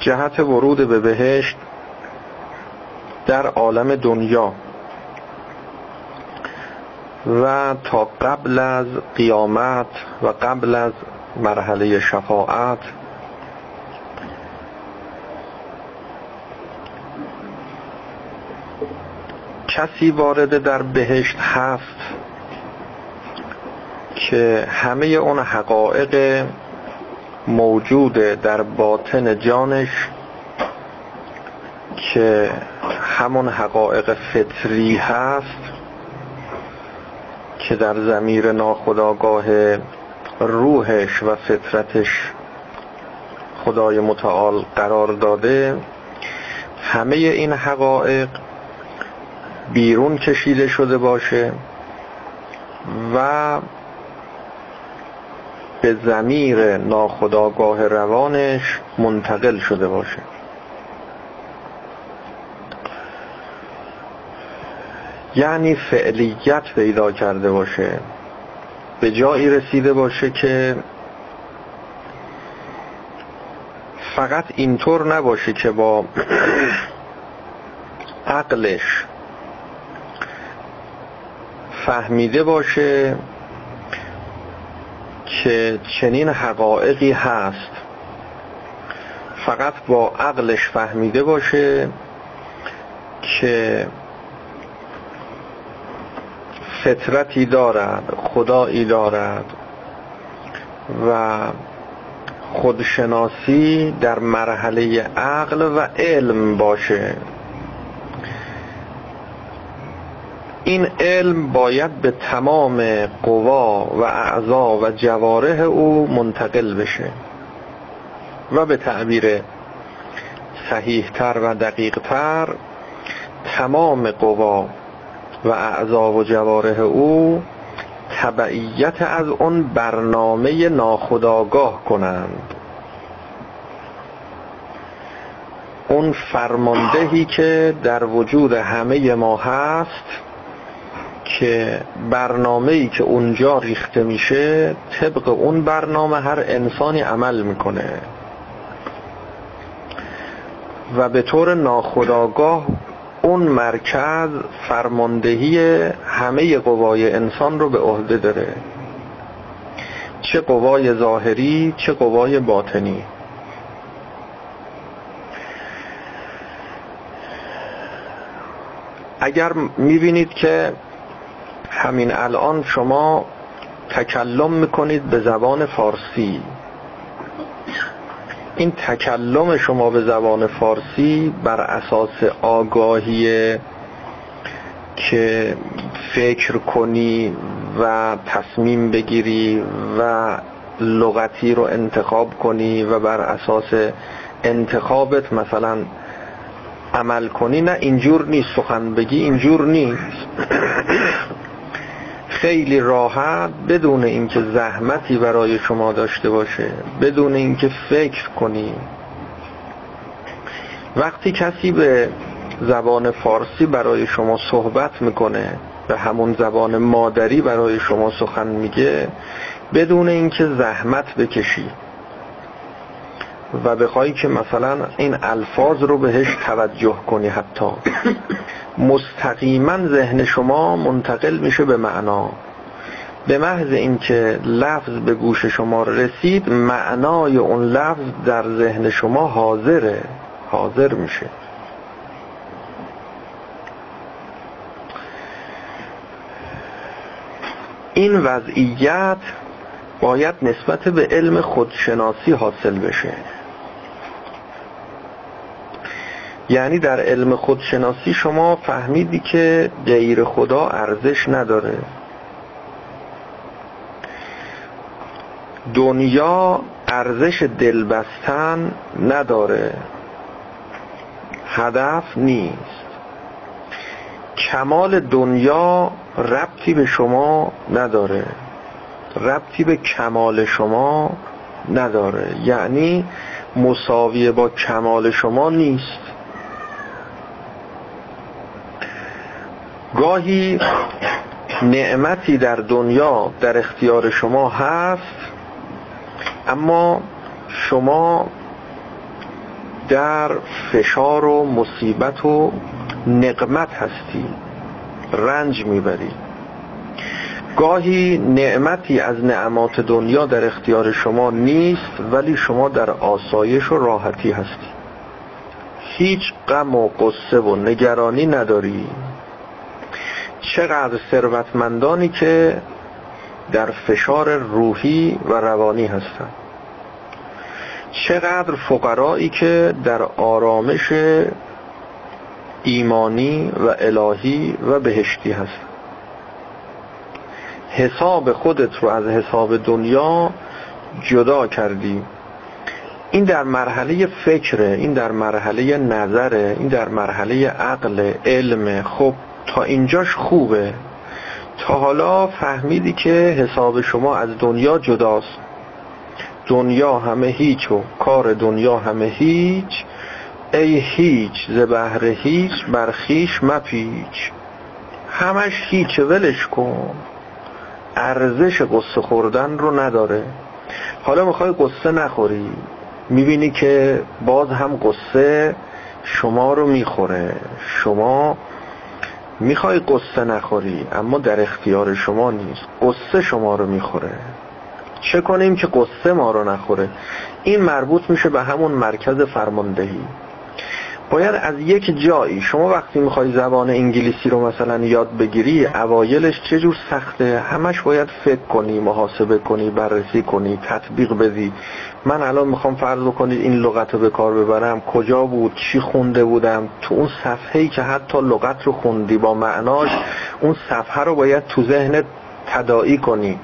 جهت ورود به بهشت در عالم دنیا. و تا قبل از قیامت و قبل از مرحله شفاعت کسی وارد در بهشت هست که همه اون حقایق موجود در باطن جانش که همون حقایق فطری هست که در زمیر ناخداگاه روحش و فطرتش خدای متعال قرار داده همه این حقایق بیرون کشیده شده باشه و به زمیر ناخداگاه روانش منتقل شده باشه. یعنی فعلیت پیدا کرده باشه. به جایی رسیده باشه که فقط اینطور نباشه که با عقلش فهمیده باشه که چنین حقایقی هست. فقط با عقلش فهمیده باشه که فطرتی دارد خدایی دارد و خودشناسی در مرحله عقل و علم باشه. این علم باید به تمام قوا و اعضا و جواره او منتقل بشه و به تعبیر صحیحتر و دقیقتر تمام قوا و اعضا و جواره او تبعیت از اون برنامه ناخداگاه کنند. اون فرماندهی که در وجود همه ما هست که برنامه ای که اونجا ریخته میشه طبق اون برنامه هر انسانی عمل می‌کنه. و به طور ناخداگاه اون مرکز فرماندهی همه قوای انسان رو به عهده داره. چه قوای ظاهری چه قوای باطنی. اگر می‌بینید که همین الان شما تکلم می‌کنید به زبان فارسی. این تکلم شما به زبان فارسی بر اساس آگاهی که فکر کنی و تصمیم بگیری و لغتی رو انتخاب کنی و بر اساس انتخابت مثلا عمل کنی نه اینجور نیست سخن بگی اینجور نیست. خیلی راحت بدون اینکه زحمتی برای شما داشته باشه بدون اینکه فکر کنی. وقتی کسی به زبان فارسی برای شما صحبت می‌کنه به همون زبان مادری برای شما سخن میگه بدون اینکه زحمت بکشی. و بخوای که مثلا این الفاظ رو بهش توجه کنی حتی. مستقیما ذهن شما منتقل میشه به معنا. به محض اینکه لفظ به گوش شما رسید معنای اون لفظ در ذهن شما حاضره. حاضر میشه. این وضعیت باید نسبت به علم خودشناسی حاصل بشه. یعنی در علم خودشناسی شما فهمیدی که غیر خدا ارزش نداره. دنیا ارزش دلبستن نداره. هدف نیست. کمال دنیا ربطی به شما نداره. ربطی به کمال شما نداره. یعنی مساویه با کمال شما نیست. گاهی نعمتی در دنیا در اختیار شما هست اما شما در فشار و مصیبت و نقمت هستی رنج می‌بری. گاهی نعمتی از نعمات دنیا در اختیار شما نیست ولی شما در آسایش و راحتی هستی. هیچ غم و قصه و نگرانی نداری. چقدر ثروتمندانی که در فشار روحی و روانی هستند. چقدر فقرایی که در آرامش ایمانی و الهی و بهشتی هستند. حساب خودت رو از حساب دنیا جدا کردی. این در مرحله فکره این در مرحله نظره این در مرحله عقل علم خب تا اینجاش خوبه. تا حالا فهمیدی که حساب شما از دنیا جداست. دنیا همه هیچ و کار دنیا همه هیچ. ای هیچ ز بهر هیچ برخیش مپیچ. همش هیچ ولش کن. ارزش قصه خوردن رو نداره. حالا می‌خوای قصه نخوری. می‌بینی که باز هم قصه شما رو می‌خوره. شما می‌خوای قصه نخوری اما در اختیار شما نیست. قصه شما رو می‌خوره. چه کنیم که قصه ما رو نخوره؟ این مربوط میشه به همون مرکز فرماندهی. باید از یک جایی شما وقتی می‌خوای زبان انگلیسی رو مثلا یاد بگیری اوایلش چجور سخته؟ همش باید فکر کنی محاسبه کنی بررسی کنی تطبیق بدی. من الان می‌خوام فرض کنید این لغت رو به کار ببرم. کجا بود؟ چی خونده بودم؟ تو اون صفحه‌ای که حتی لغت رو خوندی با معناش اون صفحه رو باید تو ذهنت تداعی کنی.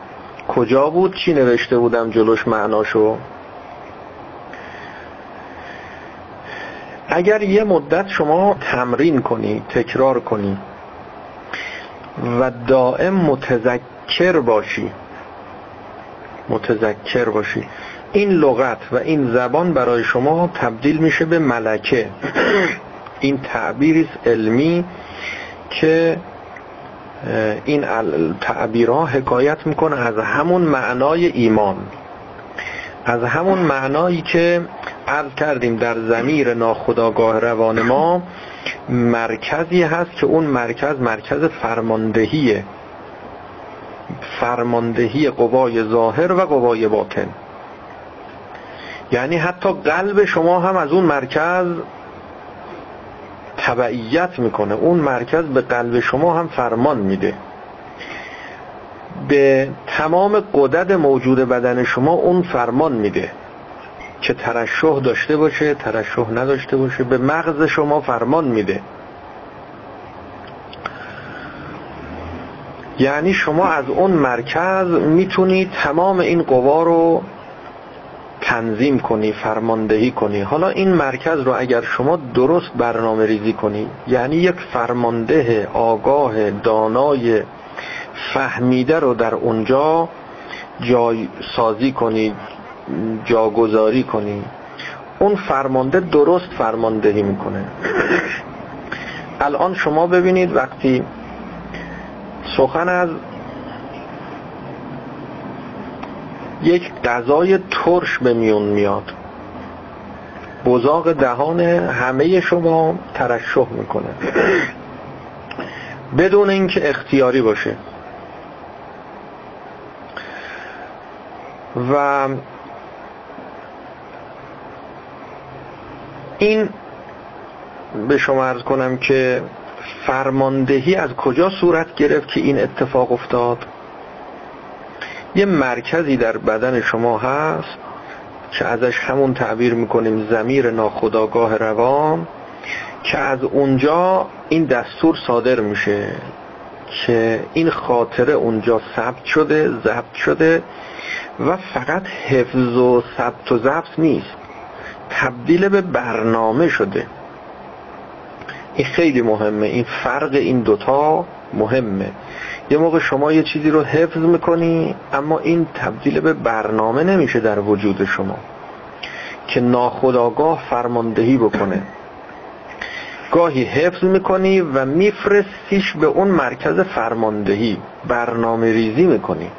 کجا بود؟ چی نوشته بودم جلوش معناشو؟ اگر یه مدت شما تمرین کنی تکرار کنی و دائم متذکر باشی متذکر باشی این لغت و این زبان برای شما تبدیل میشه به ملکه. این تعبیری علمی که این تعبیرها حکایت می‌کنه از همون معنای ایمان. از همون معنایی که عرض کردیم در زمیر ناخداگاه روان ما مرکزی هست که اون مرکز مرکز فرماندهیه فرماندهی قوای ظاهر و قوای باطن. یعنی حتی قلب شما هم از اون مرکز تبعیت می‌کنه. اون مرکز به قلب شما هم فرمان میده. به تمام قدرت موجود بدن شما اون فرمان میده. که ترشح داشته باشه ترشح نداشته باشه به مغز شما فرمان میده. یعنی شما از اون مرکز می‌تونی تمام این قوا رو تنظیم کنی فرماندهی کنی. حالا این مرکز رو اگر شما درست برنامه ریزی کنی یعنی یک فرمانده آگاه دانای فهمیده رو در اونجا جای سازی کنی جاگذاری کنی اون فرمانده درست فرماندهی می‌کنه. الان شما ببینید وقتی سخن از یک غذای ترش به میون میاد. بزاق دهان همه شما ترشح می‌کنه. بدون اینکه اختیاری باشه. و این به شما ارز کنم که فرماندهی از کجا صورت گرفت که این اتفاق افتاد؟ یه مرکزی در بدن شما هست که ازش همون تعبیر می‌کنیم زمیر ناخداگاه روان که از اونجا این دستور صادر میشه که این خاطره اونجا ثبت شده ضبط شده و فقط حفظ و ثبت و ضبط نیست. تبدیل به برنامه شده. این خیلی مهمه. این فرق این دوتا مهمه. یه موقع شما یه چیزی رو حفظ می‌کنی اما این تبدیل به برنامه نمیشه در وجود شما. که ناخداگاه فرماندهی بکنه. گاهی حفظ می‌کنی و میفرستیش به اون مرکز فرماندهی. برنامه ریزی می‌کنی.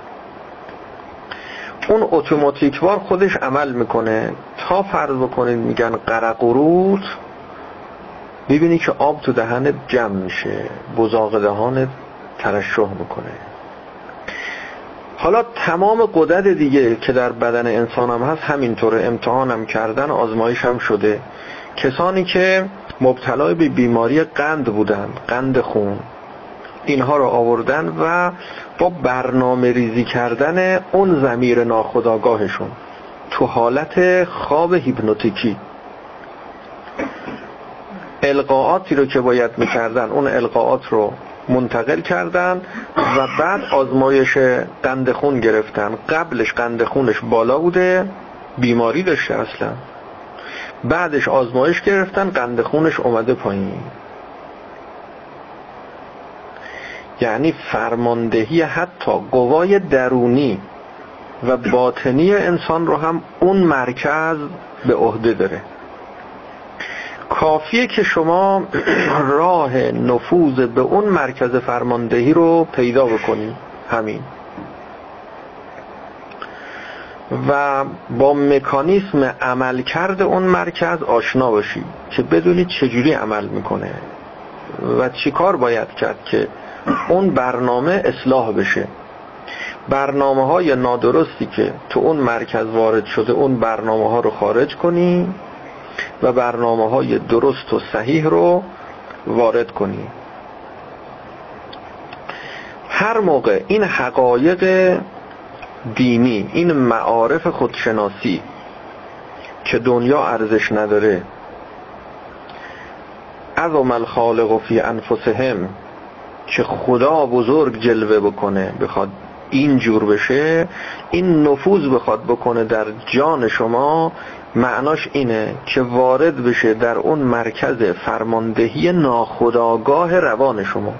اون اتوماتیکوار خودش عمل می‌کنه. تا فرض بکنید میگن قرقروت ببینی که آب تو دهنت جمع میشه بزاق دهانت ترشح می‌کنه. حالا تمام قدرت دیگه که در بدن انسان هم هست همینطوره. امتحانم کردن آزمایش هم شده. کسانی که مبتلای به بیماری قند بودن قند خون اینها رو آوردن و با برنامه ریزی کردن اون زمیر ناخداگاهشون تو حالت خواب هیپنوتیکی. القاعاتی رو که باید می‌کردن اون القاعات رو منتقل کردن و بعد آزمایش قند خون گرفتن. قبلش قند خونش بالا بوده بیماری داشته اصلا. بعدش آزمایش گرفتن قند خونش اومده پایین. یعنی فرماندهی حتی قوای درونی و باطنی انسان رو هم اون مرکز به عهده داره. کافیه که شما راه نفوذ به اون مرکز فرماندهی رو پیدا بکنید همین. و با مکانیسم عمل کرده اون مرکز آشنا باشید که بدونید چجوری عمل می‌کنه و چی کار باید کرد که اون برنامه اصلاح بشه. برنامه های نادرستی که تو اون مرکز وارد شده اون برنامه ها رو خارج کنی و برنامه های درست و صحیح رو وارد کنی. هر موقع این حقایق دینی این معارف خودشناسی که دنیا ارزش نداره عظم الخالق فی انفسهم که خدا بزرگ جلوه بکنه بخواد این جور بشه این نفوذ بخواد بکنه در جان شما معناش اینه که وارد بشه در اون مرکز فرماندهی ناخداگاه روان شما.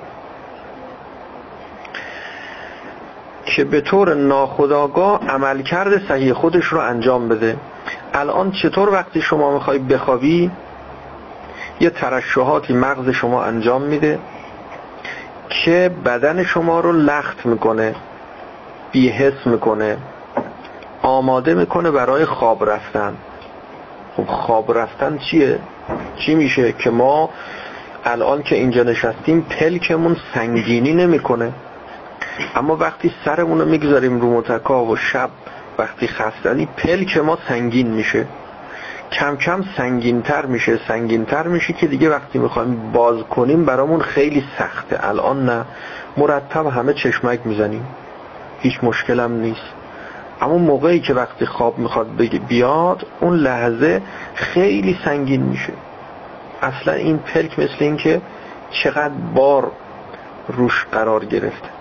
که به طور ناخداگاه عملکرد صحیح خودش رو انجام بده. الان چطور وقتی شما می‌خوای بخوابی یه ترشحاتی مغز شما انجام میده. که بدن شما رو لخت می‌کنه بیحس می‌کنه آماده می‌کنه برای خواب رفتن. خب خواب رفتن چیه؟ چی میشه که ما الان که اینجا نشستیم پلکمون سنگینی نمی‌کنه؟ اما وقتی سرمون رو می‌گذاریم رو متکا و شب وقتی خستنی پلک ما سنگین میشه. کم کم سنگینتر میشه سنگینتر میشه که دیگه وقتی می‌خوایم باز کنیم برامون خیلی سخته. الان نه. مرتب همه چشمک می‌زنیم. هیچ مشکلم نیست. اما موقعی که وقتی خواب می‌خواد بیاد اون لحظه خیلی سنگین میشه. اصلا این پلک مثل این که چقدر بار روش قرار گرفته.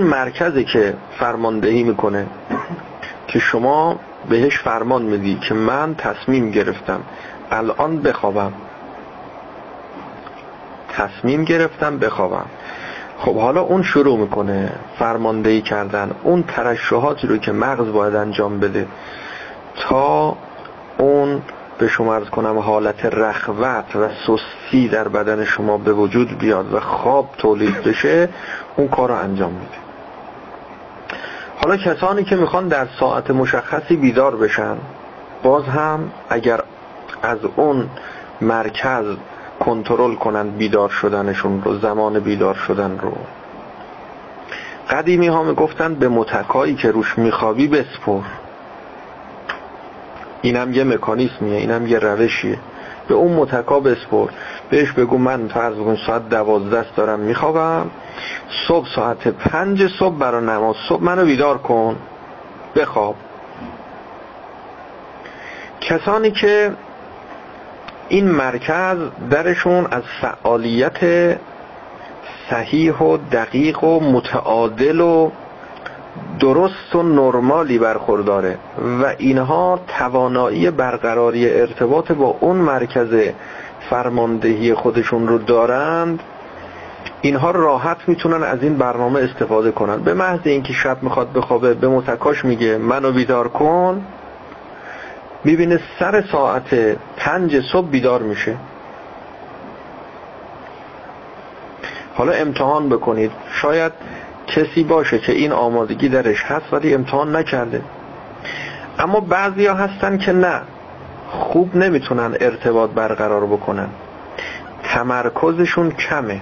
اون مرکزی که فرماندهی می‌کنه که شما بهش فرمان میدی که من تصمیم گرفتم الان بخوابم. تصمیم گرفتم بخوابم. خب حالا اون شروع می‌کنه فرماندهی کردن. اون ترشحاتی رو که مغز باید انجام بده تا اون به شما ارز کنم حالت رخوت و سستی در بدن شما به وجود بیاد و خواب تولید بشه اون کار رو انجام میده. حالا کسانی که می‌خوان در ساعت مشخصی بیدار بشن باز هم اگر از اون مرکز کنترل کنن بیدار شدنشون رو زمان بیدار شدن رو. قدیمی ها می‌گفتن به متکایی که روش میخوابی بسپر. اینم یه مکانیسمیه اینم یه روشیه. به اون متکا بسپر بهش بگو من فرض بکن ساعت دوازده دارم میخوابم. صبح ساعت پنج صبح برای نماز. صبح منو بیدار کن. بخواب. کسانی که این مرکز درشون از فعالیت صحیح و دقیق و متعادل و درست و نرمالی برخورداره و اینها توانایی برقراری ارتباط با اون مرکز فرماندهی خودشون رو دارند. اینها راحت می‌تونن از این برنامه استفاده کنن. به محض اینکه شب می‌خواد بخوابه به متکاش میگه منو بیدار کن. می‌بینه سر ساعت پنج صبح بیدار میشه. حالا امتحان بکنید. شاید کسی باشه که این آمادگی درش هست ولی امتحان نکرده. اما بعضی ها هستن که نه. خوب نمی‌تونن ارتباط برقرار بکنن. تمرکزشون کمه.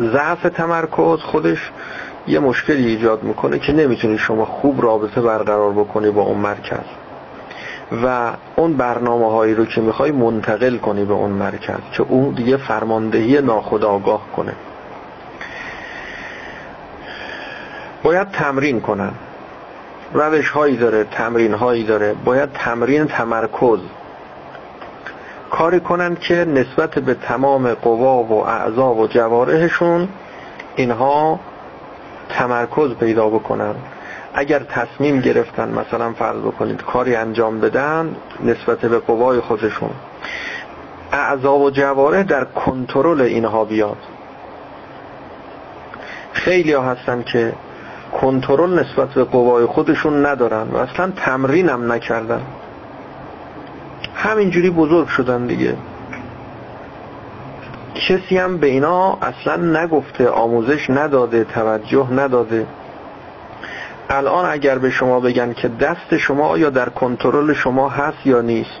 ضعف تمرکز خودش یه مشکلی ایجاد می‌کنه که نمی‌تونی شما خوب رابطه برقرار بکنی با اون مرکز. و اون برنامه هایی رو که می‌خوای منتقل کنی به اون مرکز که اون دیگه فرماندهی ناخودآگاه کنه. باید تمرین کنن. روش هایی داره تمرین هایی داره. باید تمرین تمرکز. کاری کنن که نسبت به تمام قوا و اعضا و جوارحشون اینها تمرکز پیدا بکنن. اگر تصمیم گرفتن مثلا فرض بکنید کاری انجام بدن نسبت به قوای خودشون. اعضا و جوارح در کنترل اینها بیاد. خیلی ها هستن که کنترل نسبت به قوای خودشون ندارن و اصلا تمرینم نکردن. همینجوری بزرگ شدن دیگه. کسی هم به اینا اصلا نگفته آموزش نداده توجه نداده. الان اگر به شما بگن که دست شما آیا در کنترل شما هست یا نیست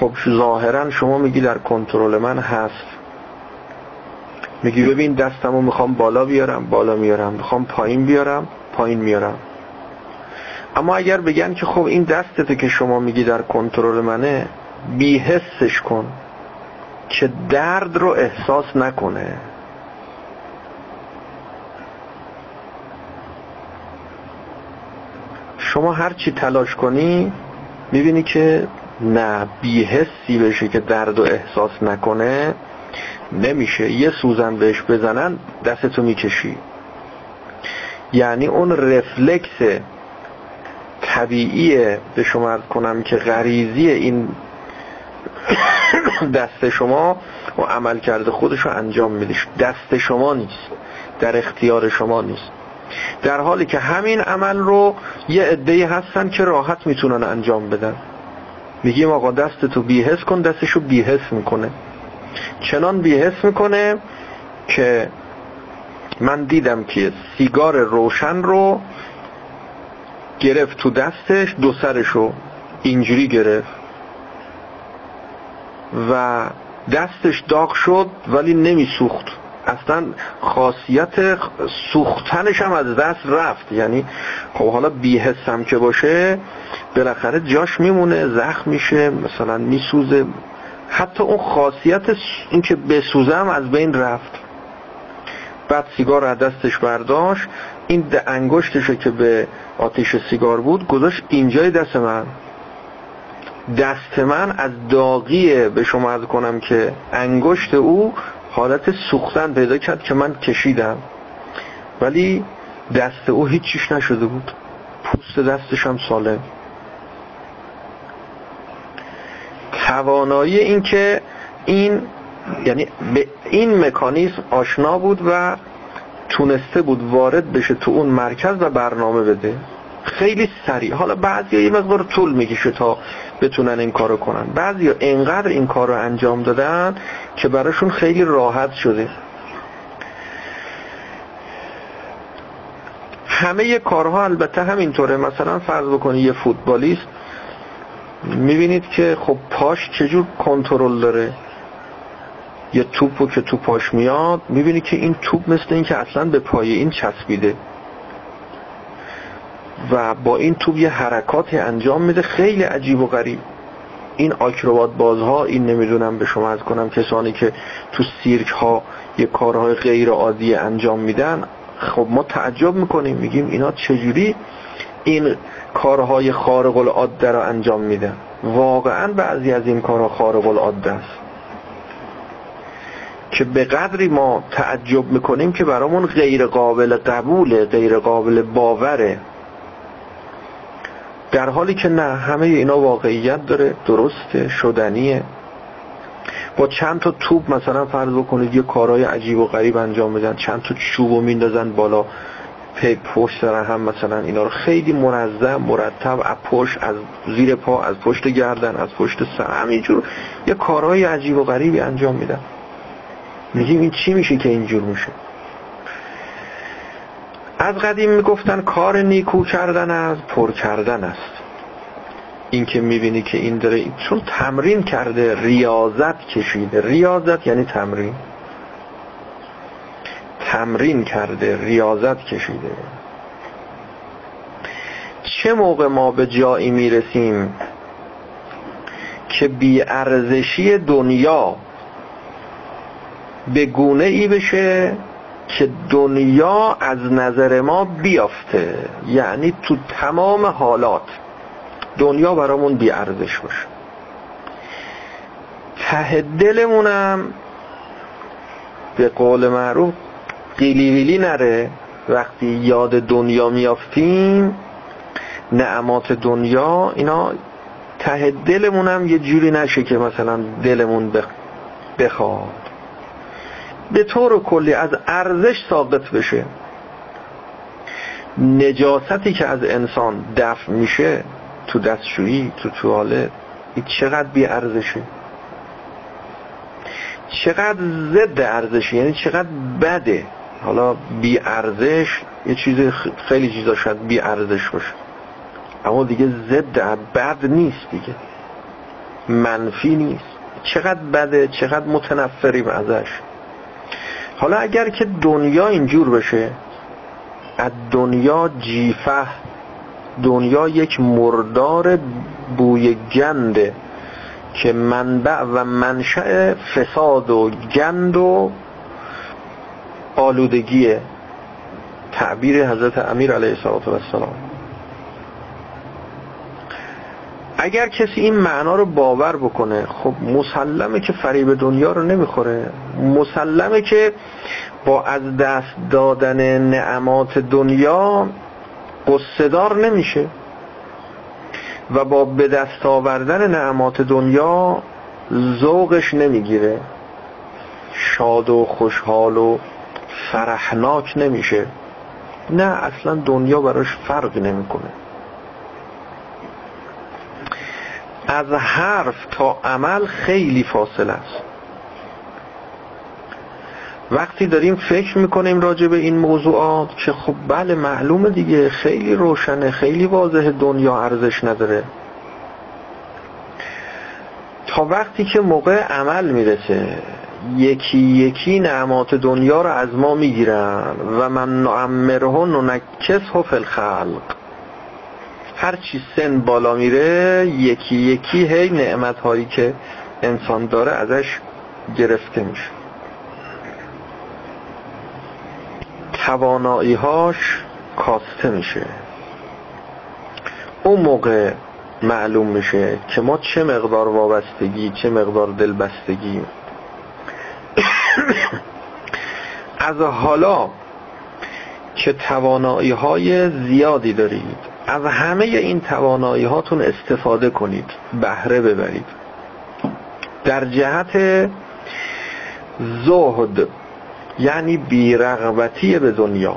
خب ظاهرا شما میگی در کنترل من هست. میگی ببین دستمو می‌خوام بالا بیارم بالا میارم. می‌خوام پایین بیارم پایین میارم. اما اگر بگن که خب این دستته که شما میگی در کنترل منه بیحسش کن که درد رو احساس نکنه. شما هر چی تلاش کنی می‌بینی که نه بیحسی بشه که درد و احساس نکنه. نمیشه یه سوزن بهش بزنن دستتو می‌کشی. یعنی اون رفلکس طبیعی به شما کنم که غریزی این دست شما و عمل کرده خودش انجام میدیش دست شما نیست. در اختیار شما نیست. در حالی که همین عمل رو یه عده‌ای هستن که راحت می‌تونن انجام بدن. میگیم آقا دستتو بیهس کن دستشو بیهس می‌کنه. چنان بیهس می‌کنه که من دیدم که سیگار روشن رو گرفت تو دستش دو سرشو اینجوری گرفت و دستش داغ شد ولی نمی سوخت اصلا خاصیت سوختنش هم از دست رفت. یعنی خب حالا بیهستم که باشه بالاخره جاش میمونه زخم میشه مثلا میسوزه حتی اون خاصیت این که بسوزه هم از بین رفت. بعد سیگار از دستش برداشت. این انگشتش که به آتیش سیگار بود گذاشت اینجای دست من. دست من از داغیه به شما از کنم که انگشت او حالت سوختن پیدا کرد که من کشیدم. ولی دست او هیچیش نشده بود. پوست دستش هم سالم. توانایی این که این یعنی به این مکانیزم آشنا بود و تونسته بود وارد بشه تو اون مرکز و برنامه بده. خیلی سریع. حالا بعضی یه مقدار طول می‌کشه تا بتونن این کارو کنن. بعضی اینقدر این کار رو انجام دادن که براشون خیلی راحت شده. همه کارها البته همینطوره. مثلا فرض بکنی یه فوتبالیست می‌بینید که خب پاش چجور کنترل داره؟ یه توپو که تو پاش میاد می‌بینی که این توپ مثل این که اصلا به پای این چسبیده. و با این توپ یه حرکاتی انجام میده خیلی عجیب و غریب. این آکروبات بازها این نمی‌دونم به شما از کنم کسانی که تو سیرک ها یه کارهای غیر عادی انجام میدن خب ما تعجب می‌کنیم میگیم اینا چجوری این کارهای خارق العاده را انجام میدن واقعا بعضی از این کارها خارق العاده است. که به قدری ما تعجب می‌کنیم که برامون غیر قابل قبوله غیر قابل باوره. در حالی که نه همه اینا واقعیت داره درسته شدنیه. با چند تا توپ مثلا فرض بکنید یه کارهای عجیب و غریب انجام بدن چند تا چوب و میندازن بالا. پشت سر هم مثلا اینا رو خیلی منظم مرتب از پشت از زیر پا از پشت گردن از پشت سر همینجور یه کارهای عجیب و غریبی انجام میدن. میگیم این چی میشه که اینجور میشه؟ از قدیم می‌گفتن کار نیکو کردن از پر کردن است. این که می‌بینی که این داره چون تمرین کرده ریاضت کشیده. ریاضت یعنی تمرین. تمرین کرده ریاضت کشیده. چه موقع ما به جایی می‌رسیم که بیارزشی دنیا به گونه ای بشه که دنیا از نظر ما بیافته؟ یعنی تو تمام حالات دنیا برامون بی ارزش باشه. ته دلمونم به قول معروف قیلی ویلی نره. وقتی یاد دنیا میافتیم نعمات دنیا اینا ته دلمونم یه جوری نشه که مثلا دلمون بخواد. به طور کلی از ارزش ساقط بشه. نجاستی که از انسان دفع میشه تو دستشویی تو توالت این چقدر بی ارزشه؟ چقدر ضد ارزشه؟ یعنی چقدر بده؟ حالا بی ارزش یه چیز خیلی چیزا شاید بی ارزش باشه. اما دیگه ضد بد نیست دیگه. منفی نیست. چقدر بده چقدر متنفریم ازش. حالا اگر که دنیا اینجور بشه از دنیا جیفه دنیا یک مردار بوی گنده که منبع و منشأ فساد و گند و آلودگی تعبیر حضرت امیر علیه السلام اگر کسی این معنا رو باور بکنه خب مسلمه که فریب دنیا رو نمی‌خوره. مسلمه که با از دست دادن نعمات دنیا قصدار نمیشه و با به دست آوردن نعمات دنیا ذوقش نمی‌گیره. شاد و خوشحال و فرحناک نمیشه. نه اصلا دنیا براش فرق نمی‌کنه. از حرف تا عمل خیلی فاصله است. وقتی داریم فکر می‌کنیم راجع به این موضوعات که خب بله معلومه دیگه خیلی روشنه خیلی واضح دنیا ارزش نداره. تا وقتی که موقع عمل می‌رسه یکی یکی نعمات دنیا رو از ما می‌گیرن و من نعمره ننکسه فی الخلق. هر چی سن بالا میره یکی یکی هی نعمت هایی که انسان داره ازش گرفته میشه. توانایی هاش کاسته میشه. اون موقع معلوم میشه که ما چه مقدار وابستگی چه مقدار دلبستگی از حالا که توانایی های زیادی دارید از همه این توانایی هاتون استفاده کنید بهره ببرید. در جهت زهد یعنی بیرغبتی به دنیا.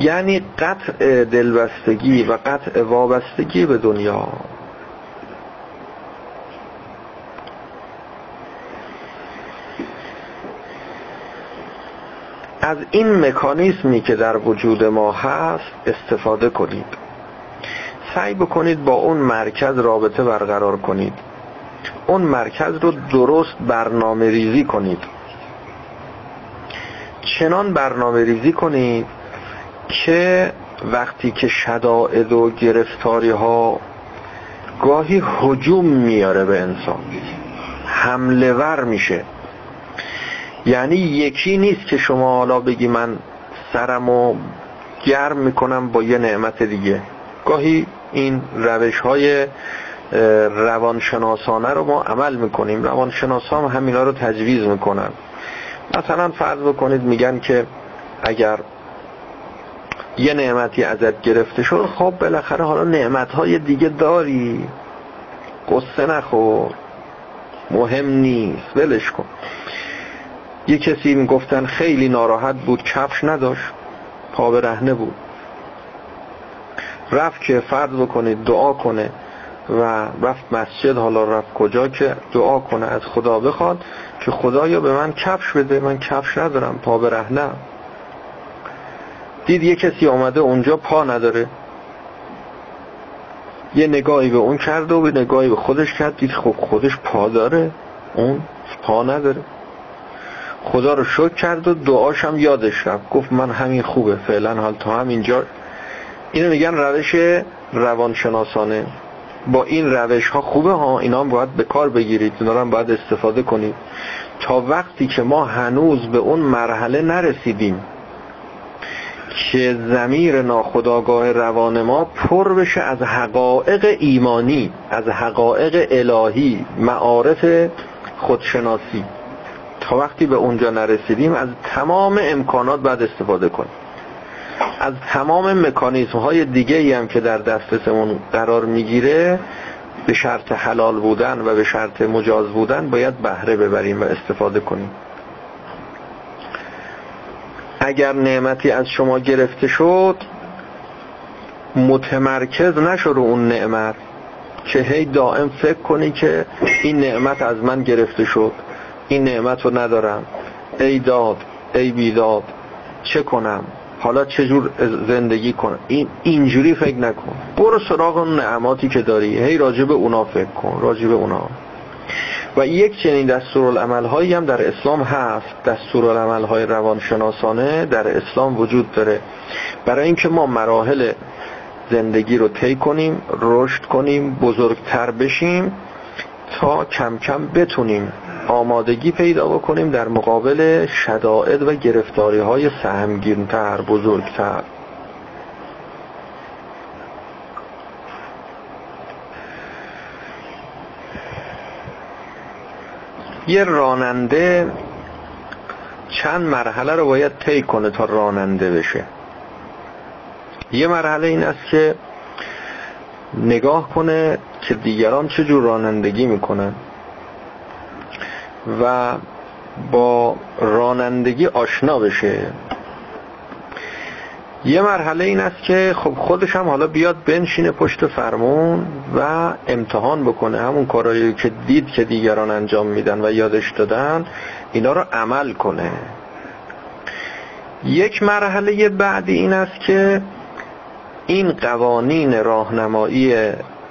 یعنی قطع دلبستگی و قطع وابستگی به دنیا. از این مکانیزمی که در وجود ما هست استفاده کنید. سعی بکنید با اون مرکز رابطه برقرار کنید. اون مرکز رو درست برنامه ریزی کنید. چنان برنامه ریزی کنید که وقتی که شدائد و گرفتاری ها گاهی حجوم میاره به انسان. حمله ور میشه. یعنی یکی نیست که شما حالا بگی من سرمو گرم می‌کنم با یه نعمت دیگه. گاهی این روش های روانشناسانه رو ما عمل می‌کنیم. روانشناسان هم همینا رو تجویز می‌کنن. مثلا فرض بکنید میگن که اگر یه نعمتی ازت گرفته شد خب بالاخره حالا نعمتهای دیگه داری. قصه نخور. مهم نیست. ولش کن. یه کسی می‌گفتن خیلی ناراحت بود کفش نداشت پا به رهنه بود. رفت که فرض بکنید دعا کنه و رفت مسجد حالا رفت کجا که دعا کنه از خدا بخواد که خدایا به من کفش بده من کفش ندارم پا به رهنه. دید یه کسی آمده اونجا پا نداره. یه نگاهی به اون کرد و به نگاهی به خودش کرد دید خب خودش پا داره اون پا نداره. خدا رو شکر کرد و دعاش هم یادش رفت. گفت من همین خوبه فعلا حال تا همینجا اینو میگن روش روانشناسانه. با این روش ها خوبه ها اینا هم باید به کار بگیرید اینا هم باید استفاده کنید. تا وقتی که ما هنوز به اون مرحله نرسیدیم که زمیر ناخداگاه روان ما پر بشه از حقایق ایمانی از حقایق الهی معارف خودشناسی. تا وقتی به اونجا نرسیدیم از تمام امکانات بعد استفاده کنیم. از تمام مکانیزم های دیگه هم که در دسترسمون قرار می‌گیره به شرط حلال بودن و به شرط مجاز بودن باید بهره ببریم و استفاده کنیم. اگر نعمتی از شما گرفته شد متمرکز نشو رو اون نعمت که هی دائم فکر کنی که این نعمت از من گرفته شد. این نعمت رو ندارم. ای داد ای بیداد چه کنم؟ حالا چجور زندگی کنم؟ این اینجوری فکر نکن. برو سراغ اون نعماتی که داری. هی راجب اونا فکر کن راجب اونا. و یک چنین دستورالعمل هایی هم در اسلام هست. دستورالعمل های روانشناسانه در اسلام وجود داره. برای اینکه ما مراحل زندگی رو طی کنیم رشد کنیم بزرگتر بشیم تا کم کم بتونیم آمادگی پیدا بکنیم در مقابل شدائد و گرفتاری های سهمگینتر بزرگتر. یه راننده چند مرحله رو باید طی کنه تا راننده بشه. یه مرحله این است که نگاه کنه که دیگران چجور رانندگی می‌کنن. و با رانندگی آشنا بشه. یه مرحله این است که خب خودش هم حالا بیاد بنشینه پشت فرمون و امتحان بکنه. همون کارهایی که دید که دیگران انجام میدن و یادش دادن اینا رو عمل کنه. یک مرحله بعدی این است که این قوانین راهنمایی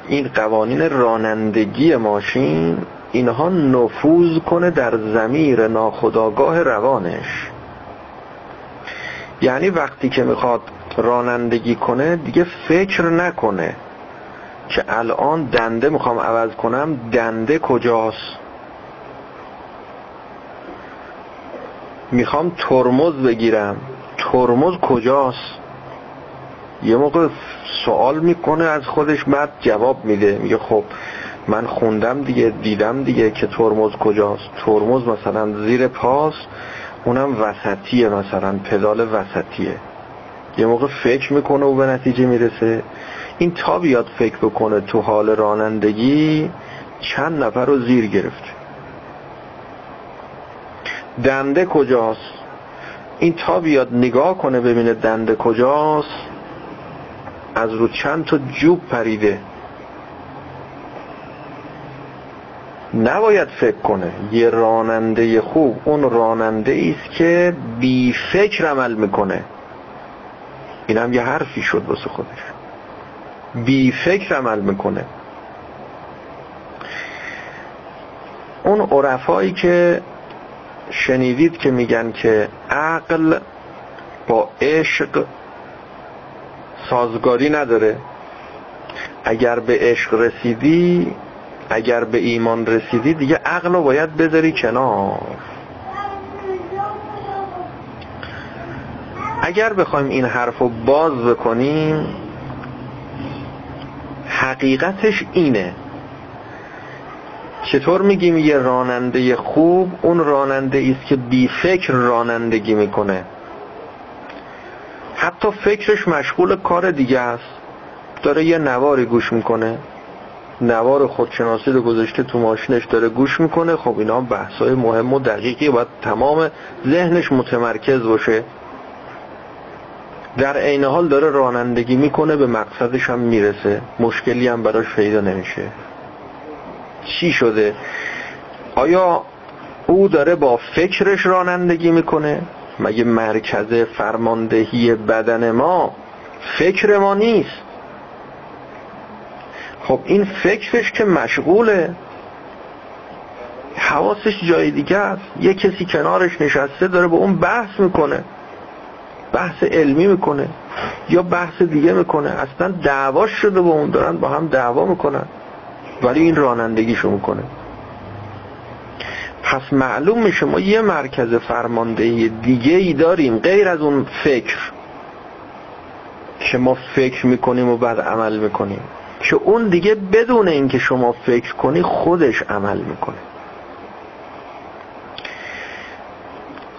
این قوانین رانندگی ماشین اینها نفوذ کنه در زمیر ناخداگاه روانش. یعنی وقتی که می‌خواد رانندگی کنه دیگه فکر نکنه که الان دنده می‌خوام عوض کنم دنده کجاست؟ می‌خوام ترمز بگیرم. ترمز کجاست؟ یه موقع سوال می‌کنه از خودش بعد جواب میده. میگه خب من خوندم دیگه دیدم دیگه که ترمز کجاست. ترمز مثلا زیر پاس اونم وسطیه مثلا پدال وسطیه. یه موقع فکر می‌کنه و به نتیجه می‌رسه. این تا بیاد فکر بکنه تو حال رانندگی چند نفر رو زیر گرفته. دنده کجاست؟ این تا بیاد نگاه کنه ببینه دنده کجاست از رو چند تا جوب پریده. نباید فکر کنه. یه راننده خوب اون راننده است که بی فکر عمل می‌کنه. این هم یه حرفی شد واسه خودش. بی فکر عمل می‌کنه. اون عرفایی که شنیدید که میگن که عقل با عشق سازگاری نداره. اگر به عشق رسیدی اگر به ایمان رسیدی دیگه عقل رو باید بذاری کنار. اگر بخوایم این حرف رو باز بکنیم حقیقتش اینه چطور میگیم یه راننده خوب اون راننده است که بی فکر رانندگی می‌کنه. حتی فکرش مشغول کار دیگه است. داره یه نواری گوش می‌کنه. نوار خودشناسی رو گذاشته تو ماشینش داره گوش می‌کنه. خب اینا بحثای مهم و دقیقی باید تمام ذهنش متمرکز باشه. در عین حال داره رانندگی می‌کنه به مقصدش هم می‌رسه. مشکلی هم براش پیدا نمیشه. چی شده؟ آیا او داره با فکرش رانندگی می‌کنه؟ مگه مرکز فرماندهی بدن ما فکر ما نیست؟ خب این فکرش که مشغوله حواسش جای دیگه است. یه کسی کنارش نشسته داره با اون بحث می‌کنه بحث علمی می‌کنه یا بحث دیگه می‌کنه. اصلا دعواش شده با اون دارن با هم دعوا می‌کنن ولی این رانندگیشو می‌کنه. پس معلوم میشه ما یه مرکز فرماندهی دیگه ای داریم غیر از اون فکر که ما فکر می‌کنیم و بعد عمل می‌کنیم. که اون دیگه بدون اینکه شما فکر کنی خودش عمل می‌کنه.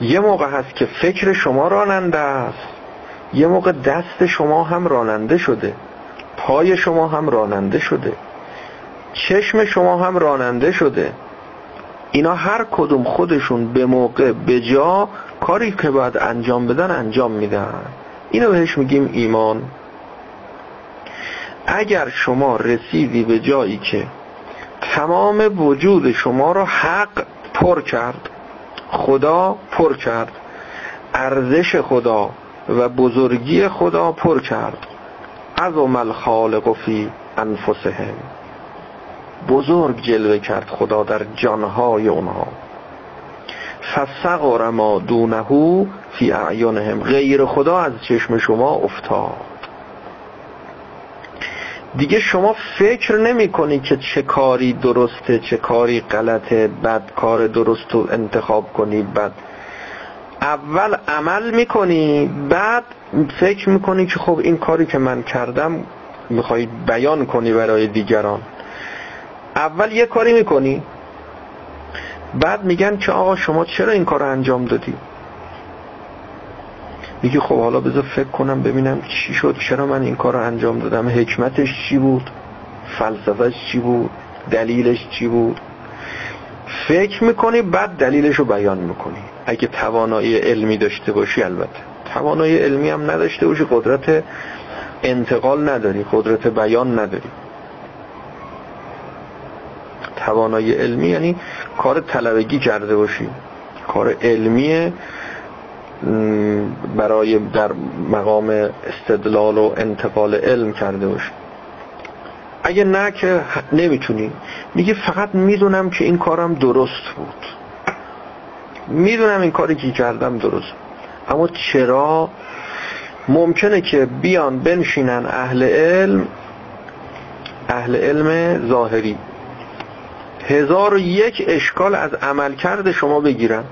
یه موقع هست که فکر شما راننده است. یه موقع دست شما هم راننده شده. پای شما هم راننده شده. چشم شما هم راننده شده. اینا هر کدوم خودشون به موقع به جا کاری که باید انجام بدن انجام میدن. اینو بهش میگیم ایمان. اگر شما رسیدی به جایی که تمام وجود شما را حق پر کرد خدا پر کرد ارزش خدا و بزرگی خدا پر کرد از الخالق فی انفسهم. بزرگ جلوه کرد خدا در جانهای اونها. فسقر ما دونه فی اعیانهم غیر خدا از چشم شما افتاد. دیگه شما فکر نمی کنی که چه کاری درسته چه کاری غلطه بد کار درست رو انتخاب کنی بعد اول عمل می‌کنی بعد فکر می‌کنی که خب این کاری که من کردم می‌خوای بیان کنی برای دیگران. اول یه کاری می‌کنی بعد میگن که آقا شما چرا این کار رو انجام دادی؟ میگه خب حالا بذار فکر کنم ببینم چی شد. چرا من این کار انجام دادم؟ حکمتش چی بود؟ فلسفهش چی بود؟ دلیلش چی بود؟ فکر می‌کنی بعد دلیلش رو بیان می‌کنی. اگه توانایی علمی داشته باشی البته. توانایی علمی هم نداشته باشی قدرت انتقال نداری قدرت بیان نداری. توانایی علمی یعنی کار طلبگی کرده باشی. کار علمیه برای در مقام استدلال و انتقال علم کرده باشی. اگه نه که نمی‌تونی. میگه فقط می‌دونم که این کارم درست بود. می‌دونم این کاری که کردم درست. اما چرا؟ ممکنه که بیان بنشینن اهل علم اهل علم ظاهری. هزار و یک اشکال از عملکرد شما بگیرن.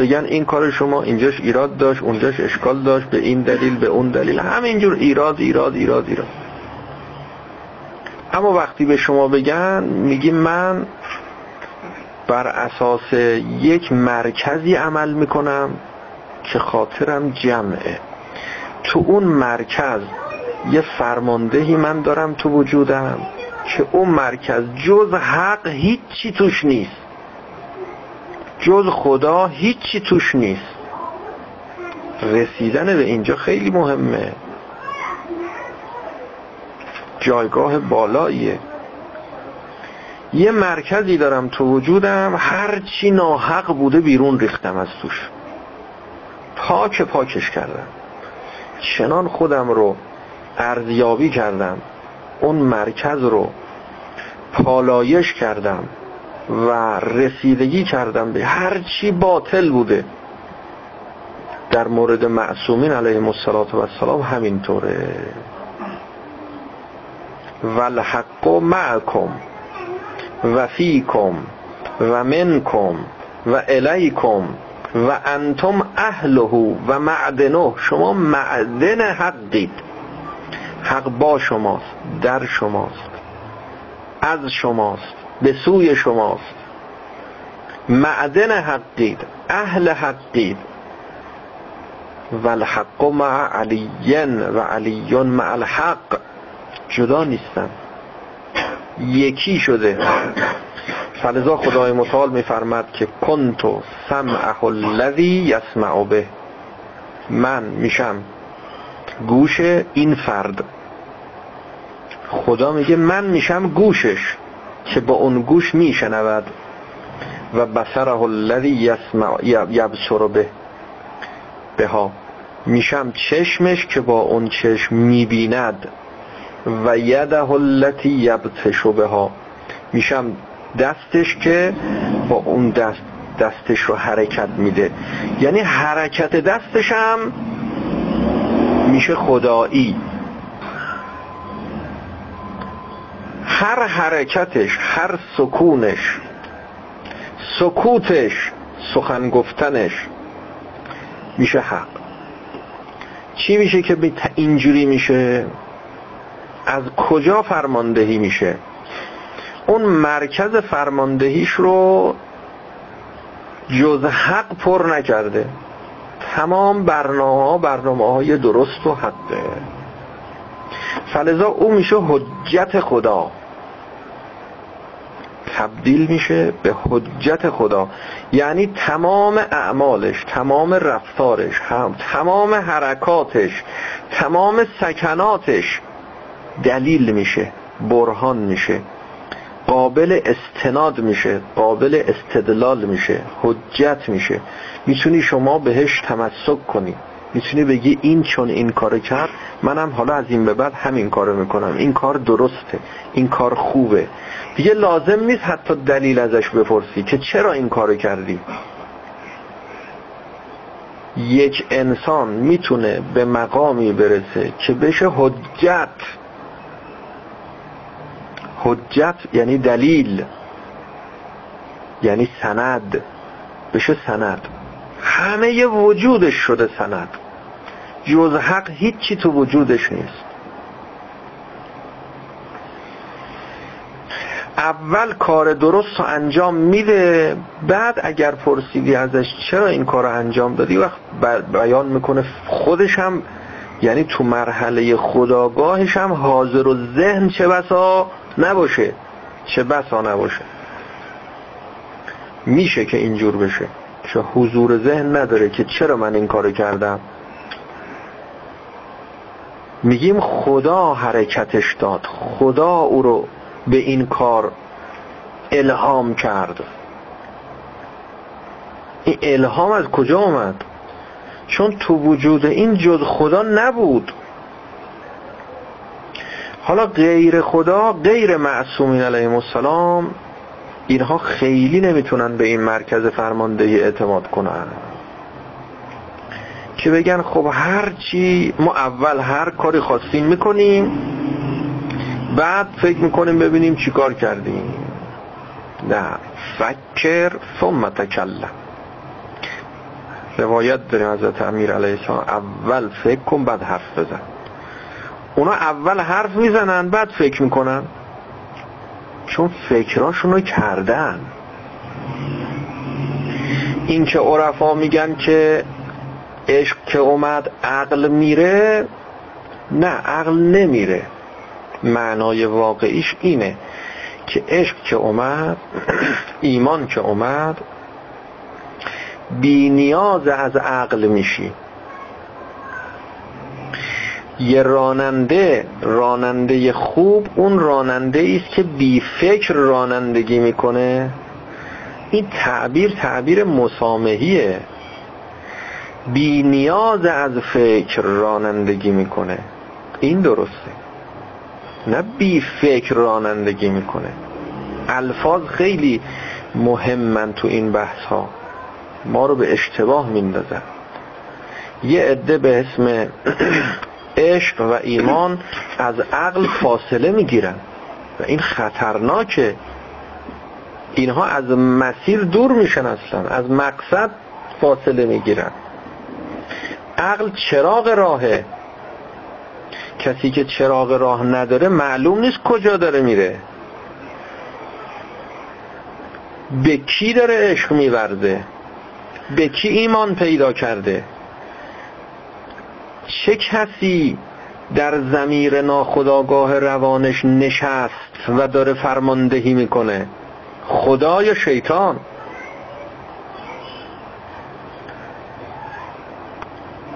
بگن این کار شما اینجاش ایراد داشت اونجاش اشکال داشت به این دلیل به اون دلیل همینجور ایراد ایراد ایراد ایراد. اما وقتی به شما بگن میگی من بر اساس یک مرکزی عمل می‌کنم که خاطرم جمعه. تو اون مرکز یه فرماندهی من دارم تو وجودم که اون مرکز جز حق هیچی توش نیست. جز خدا هیچی توش نیست. رسیدن به اینجا خیلی مهمه. جایگاه بالاییه. یه مرکزی دارم تو وجودم هر چی ناحق بوده بیرون ریختم از توش. پاک پاکش کردم. چنان خودم رو ارزیابی کردم. اون مرکز رو پالایش کردم. و رسیدگی کردم به هر چی باطل بوده. در مورد معصومین علیه السلام همینطوره. والحق معکم و فیکم و منکم و الیکم و انتم اهله و معدنه. شما معدن حقید. حق با شماست در شماست از شماست. به سوی شماست. معدن حقید اهل حقید. و الحق مع علین و علیون مع الحق. جدا نیستن. یکی شده. فلذا خدای متعال میفرمد که کنتو سمعه الذی یسمع به. من میشم. گوش این فرد. خدا میگه من میشم گوشش. که با اون گوش میشنود و بصره الذی یسمع یبصر به بها. میشم چشمش که با اون چشم می‌بیند و یده التي یبتش بها. میشم دستش که با اون دست دستش رو حرکت میده. یعنی حرکت دستش هم میشه خدایی. هر حرکتش هر سکونش سکوتش سخن گفتنش میشه حق. چی میشه که اینجوری میشه؟ از کجا فرماندهی میشه؟ اون مرکز فرماندهیش رو جز حق پر نکرده. تمام برنامه برنامه های درست و حقه. فلذا او میشه حجت خدا. تبدیل میشه به حجت خدا. یعنی تمام اعمالش تمام رفتارش هم تمام حرکاتش تمام سکناتش دلیل میشه برهان میشه. قابل استناد میشه قابل استدلال میشه حجت میشه. می‌تونی شما بهش تمسک کنی. می‌تونی بگی این چون این کار کرد منم حالا از این به بعد همین کارو می‌کنم. این کار درسته. این کار خوبه. دیگه لازم نیست حتی دلیل ازش بپرسی که چرا این کارو کردی. یک انسان می‌تونه به مقامی برسه که بشه حجت. حجت یعنی دلیل. یعنی سند. بشه سند. همه وجودش شده سند. جز حق هیچی تو وجودش نیست. اول کار درست رو انجام میده بعد اگر پرسیدی ازش چرا این کار رو انجام دادی وقت بیان می‌کنه خودش هم یعنی تو مرحله خداگاهش هم حاضر و ذهن چه بسا نباشه. چه بسا نباشه. میشه که اینجور بشه. حضور ذهن نداره که چرا من این کارو کردم. میگیم خدا حرکتش داد. خدا او رو به این کار الهام کرد. این الهام از کجا آمد چون تو وجود این جز خدا نبود. حالا غیر خدا غیر معصومین علیهم السلام اینها خیلی نمی‌تونن به این مرکز فرماندهی اعتماد کنن. که بگن خب هر چی ما اول هر کاری خواستیم می‌کنیم بعد فکر می‌کنیم ببینیم چیکار کردیم. نه. فکر ثم تکلم. روایت داریم حضرت امیر علیه السلام اول فکر کن بعد حرف بزن. اونا اول حرف می‌زنن بعد فکر می‌کنن. چون فکراشونو کردن. این که عرفا میگن که عشق که اومد عقل میره نه عقل نمیره. معنای واقعیش اینه که عشق که اومد ایمان که اومد بی نیاز از عقل میشی. یه راننده راننده خوب اون راننده است که بی فکر رانندگی می‌کنه. این تعبیر تعبیر مسامحیه. بی نیاز از فکر رانندگی می‌کنه. این درسته. نه بی فکر رانندگی می‌کنه. الفاظ خیلی مهمن تو این بحث ها ما رو به اشتباه میندازن. یه عده به اسم عشق و ایمان از عقل فاصله می‌گیرن. و این خطرناکه. اینها از مسیر دور میشن اصلا. از مقصد فاصله می‌گیرن. عقل چراغ راهه. کسی که چراغ راه نداره معلوم نیست کجا داره میره. به کی داره عشق میورده به کی ایمان پیدا کرده؟ چه کسی در زمیر ناخداگاه روانش نشست و داره فرماندهی می‌کنه؟ خدا یا شیطان؟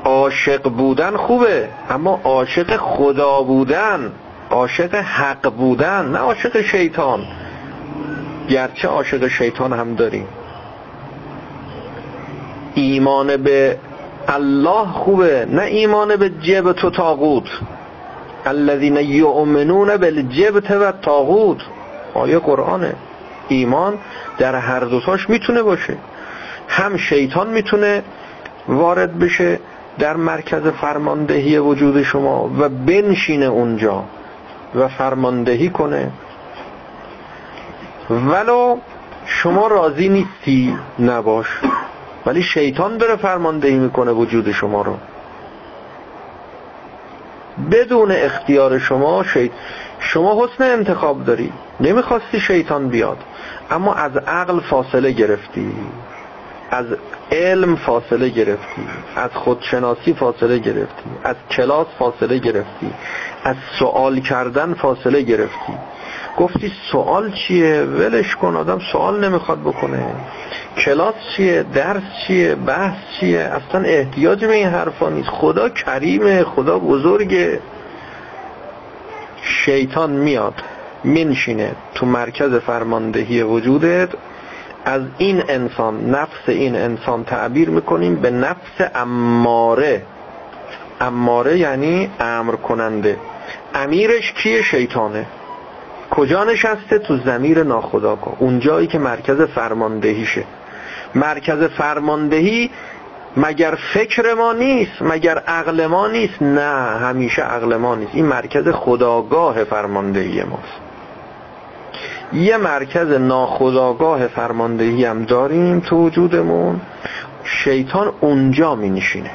عاشق بودن خوبه اما عاشق خدا بودن عاشق حق بودن نه عاشق شیطان. گرچه عاشق شیطان هم داریم. ایمان به الله خوبه. نه ایمان به جبت و تاغوت الذین یؤمنون بالجبت و تاغوت آیه قرآنه. ایمان در هر دوتاش می‌تونه باشه. هم شیطان می‌تونه وارد بشه در مرکز فرماندهی وجود شما و بنشینه اونجا و فرماندهی کنه. ولو شما راضی نیستی نباش. ولی شیطان داره فرماندهی می‌کنه وجود شما رو. بدون اختیار شما شیط... شما حسن انتخاب داری. نمی‌خواستی شیطان بیاد. اما از عقل فاصله گرفتی. از علم فاصله گرفتی. از خودشناسی فاصله گرفتی. از کلاس فاصله گرفتی. از سوال کردن فاصله گرفتی. گفتی سوال چیه؟ ولش کن آدم سوال نمی‌خواد بکنه. کلاس چیه؟ درس چیه؟ بحث چیه؟ اصلا احتیاج به این حرفا نیست. خدا کریمه خدا بزرگه. شیطان میاد منشینه تو مرکز فرماندهی وجودت. از این انسان نفس این انسان تعبیر می‌کنیم به نفس اماره. اماره یعنی امر کننده امیرش کیه؟ شیطانه. کجا نشسته تو زمیر ناخداگاه اون جایی که مرکز فرماندهیشه مرکز فرماندهی مگر فکر ما نیست مگر عقل ما نیست؟ نه همیشه عقل ما نیست. این مرکز خداگاه فرماندهی ماست. یه مرکز ناخداگاه فرماندهی هم داریم تو وجودمون. شیطان اونجا می نشینه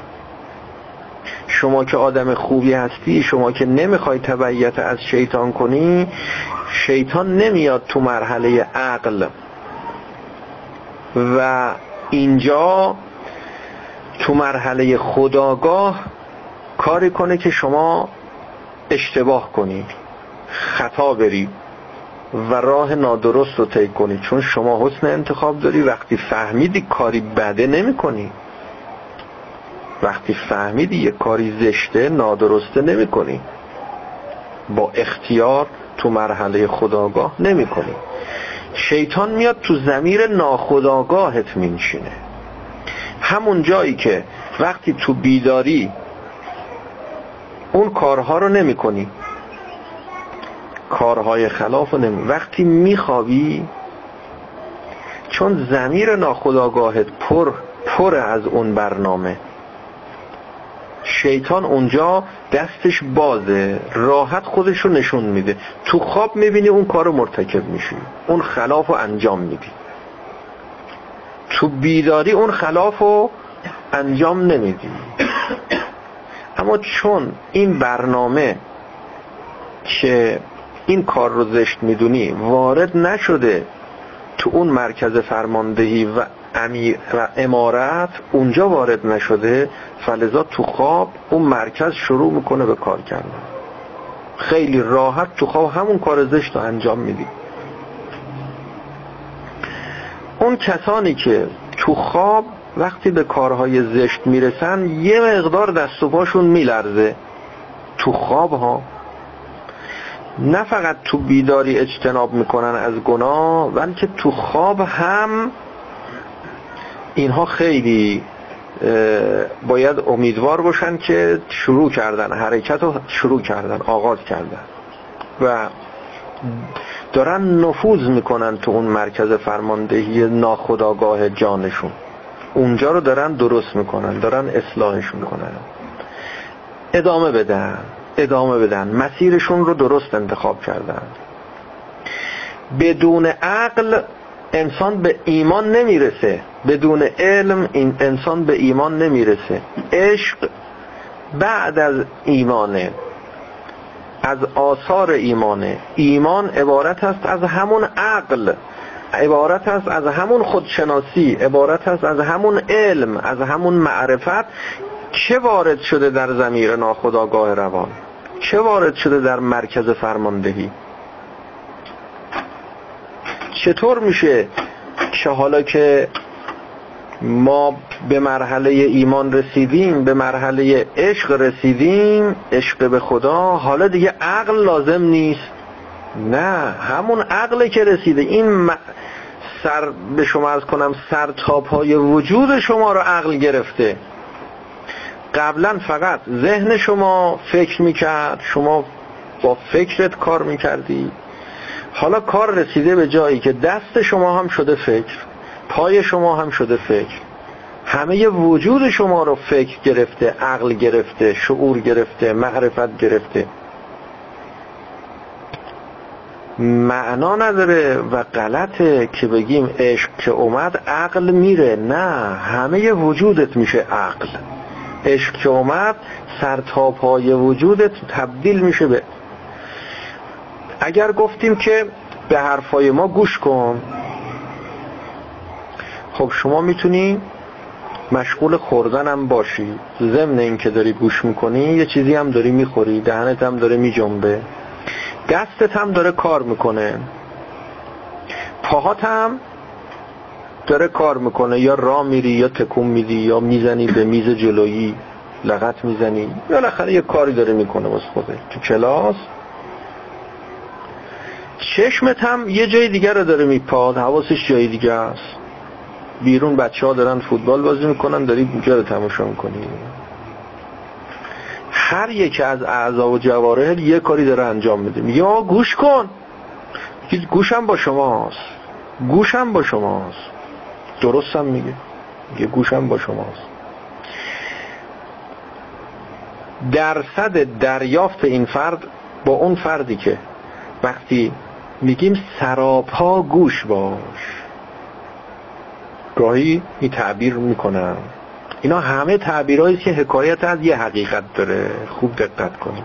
شما که آدم خوبی هستی شما که نمی‌خوای تبعیت از شیطان کنی شیطان نمیاد تو مرحله عقل. و اینجا تو مرحله خداگاه کاری کنه که شما اشتباه کنی خطا بری و راه نادرست رو طی کنی. چون شما حسن انتخاب داری وقتی فهمیدی کاری بده نمی کنی وقتی فهمیدی یه کاری زشته نادرسته نمی کنی با اختیار تو مرحله خداگاه نمی کنی شیطان میاد تو زمیر ناخداگاهت مینشینه. همون جایی که وقتی تو بیداری اون کارها رو نمی کنی کارهای خلاف رو نمی. وقتی میخوابی چون زمیر ناخداگاهت پر پر از اون برنامه. شیطان اونجا دستش بازه راحت خودش رو نشون میده. تو خواب می‌بینی اون کار رو مرتکب میشی. اون خلاف رو انجام میدی. تو بیداری اون خلاف رو انجام نمیدی. اما چون این برنامه که این کار رو زشت می‌دونی وارد نشده تو اون مرکز فرماندهی و امیر و امارت اونجا وارد نشده فلذا تو خواب اون مرکز شروع می‌کنه به کار کردن. خیلی راحت تو خواب همون کار زشت رو انجام میدی. اون کسانی که تو خواب وقتی به کارهای زشت می‌رسن یه مقدار دست و پاشون میلرزه. تو خواب ها. نه فقط تو بیداری اجتناب می‌کنن از گناه بلکه تو خواب هم اینها خیلی باید امیدوار باشن که شروع کردن حرکت رو شروع کردن آغاز کردن. و دارن نفوذ می‌کنن تو اون مرکز فرماندهی ناخداگاه جانشون. اونجا رو دارن درست می‌کنن دارن اصلاحش می‌کنن. ادامه بدن ادامه بدن. مسیرشون رو درست انتخاب کردن. بدون عقل انسان به ایمان نمی‌رسه. بدون علم این انسان به ایمان نمی‌رسه. عشق بعد از ایمانه از آثار ایمانه. ایمان عبارت است از همون عقل عبارت است از همون خودشناسی عبارت است از همون علم از همون معرفت. چه وارد شده در زمیر ناخداگاه روان؟ چه وارد شده در مرکز فرماندهی؟ چطور میشه که حالا که ما به مرحله ایمان رسیدیم به مرحله عشق رسیدیم عشق به خدا حالا دیگه عقل لازم نیست. نه همون عقل که رسیده. این سر به شما از کنم سر تا پای وجود شما رو عقل گرفته. قبلا فقط ذهن شما فکر می‌کرد شما با فکرت کار می‌کردی. حالا کار رسیده به جایی که دست شما هم شده فکر پای شما هم شده فکر. همه وجود شما رو فکر گرفته عقل گرفته شعور گرفته معرفت گرفته. معنا نداره و غلطه که بگیم عشق که اومد عقل میره. نه همه وجودت میشه عقل. عشق که اومد سر تا پای وجودت تبدیل میشه به اگر گفتیم که به حرفای ما گوش کن. خب شما می‌تونی مشغول خوردن هم باشی. ضمن این که داری گوش می‌کنی یه چیزی هم داری می‌خوری دهنت هم داره میجنبه. دستت هم داره کار می‌کنه. پاهات هم داره کار می‌کنه. یا راه میری یا تکون میدی یا می‌زنی به میز جلویی لغت می‌زنی. یا یه کاری داره می‌کنه واسه خوده تو کلاس چشمت هم یه جای دیگر رو داره میپاد. حواسش جای دیگه است. بیرون بچه ها دارن فوتبال بازی می‌کنن داری اونجا رو تماشا می‌کنی. هر یک از اعضا و جواره یه کاری داره انجام میده. میگه آقا گوش کن. گوشم با شماست. گوشم با شماست. درستم میگه. میگه گوشم با شماست. درصد دریافت این فرد با اون فردی که وقتی میگیم سراپا گوش باش. گاهی این تعبیر می‌کنم. اینا همه تعبیرهایی که حکایت از یه حقیقت داره. خوب دقت کنید.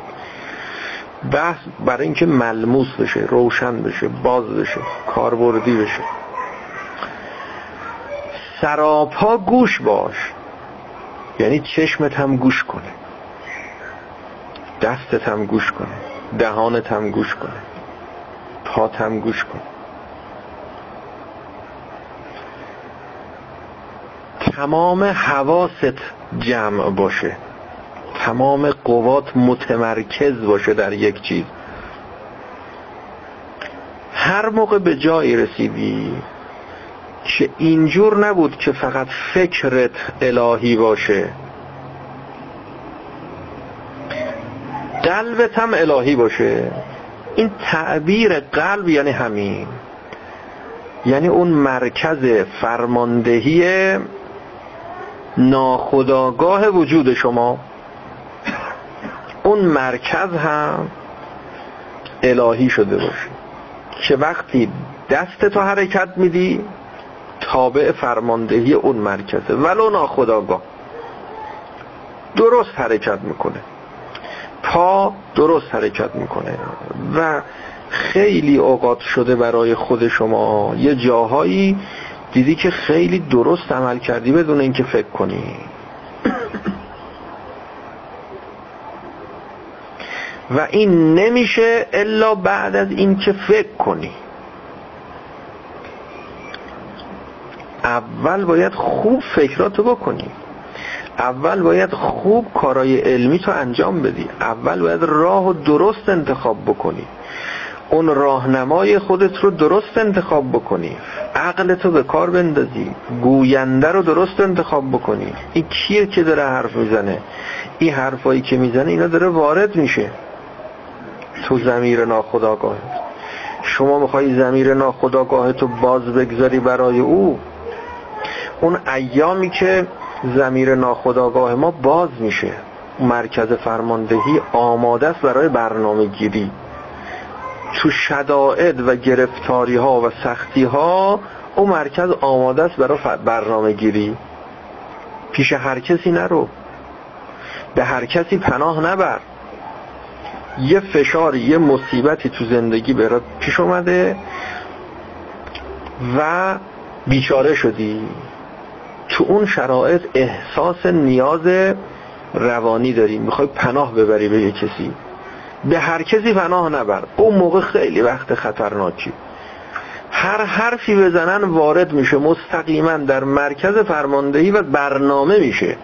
بحث برای اینکه ملموس بشه روشن بشه باز بشه کاربردی بشه. سراپا گوش باش. یعنی چشمت هم گوش کنه. دستت هم گوش کنه. دهانت هم گوش کنه. پات هم گوش کنه تمام حواست جمع باشه. تمام قوات متمرکز باشه در یک چیز. هر موقع به جایی رسیدی که اینجور نبود که فقط فکرت الهی باشه. قلبت هم الهی باشه. این تعبیر قلب یعنی همین. یعنی اون مرکز فرماندهی ناخداگاه وجود شما. اون مرکز هم الهی شده باشه. که وقتی دست تو حرکت میدی تابع فرماندهی اون مرکزه. ولو ناخداگاه درست حرکت می‌کنه. پا درست حرکت می‌کنه و خیلی اوقات شده برای خود شما. یه جاهایی دیدی که خیلی درست عمل کردی بدون اینکه فکر کنی. و این نمیشه الا بعد از اینکه فکر کنی. اول باید خوب فکراتو بکنی. اول باید خوب کارای علمی تو انجام بدی. اول باید راه و درست انتخاب بکنی. اون راهنمای خودت رو درست انتخاب بکنی. عقلتو به کار بندازی. گوینده رو درست انتخاب بکنی. این کیه که داره حرف می‌زنه؟ این حرفایی که می‌زنه اینا داره وارد میشه. تو زمیر ناخداگاه شما می‌خوای زمیر ناخداگاه تو باز بگذاری برای او؟ اون ایامی که زمیر ناخداگاه ما باز میشه. مرکز فرماندهی آماده است برای برنامه گیری تو شدائد و گرفتاری ها و سختی ها اون مرکز آماده است برای برنامه گیری پیش هر کسی نرو. به هر کسی پناه نبر. یه فشاری یه مصیبتی تو زندگی برات پیش اومده و بیچاره شدی. تو اون شرایط احساس نیاز روانی داری. می‌خوای پناه ببری به یه کسی. به هر کسی پناه نبر. اون موقع خیلی وقت خطرناکی. هر حرفی بزنن وارد میشه. مستقیما در مرکز فرماندهی و برنامه میشه.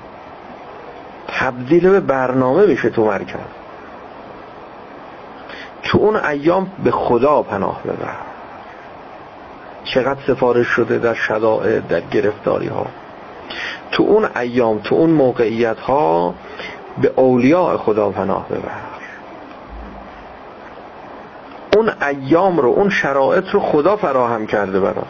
تبدیل به برنامه میشه تو مرکز. تو اون ایام به خدا پناه ببر. چقدر سفارش شده در شدائد در گرفتاری ها تو اون ایام تو اون موقعیت ها به اولیاء خدا پناه ببر. اون ایام رو اون شرایط رو خدا فراهم کرده برات.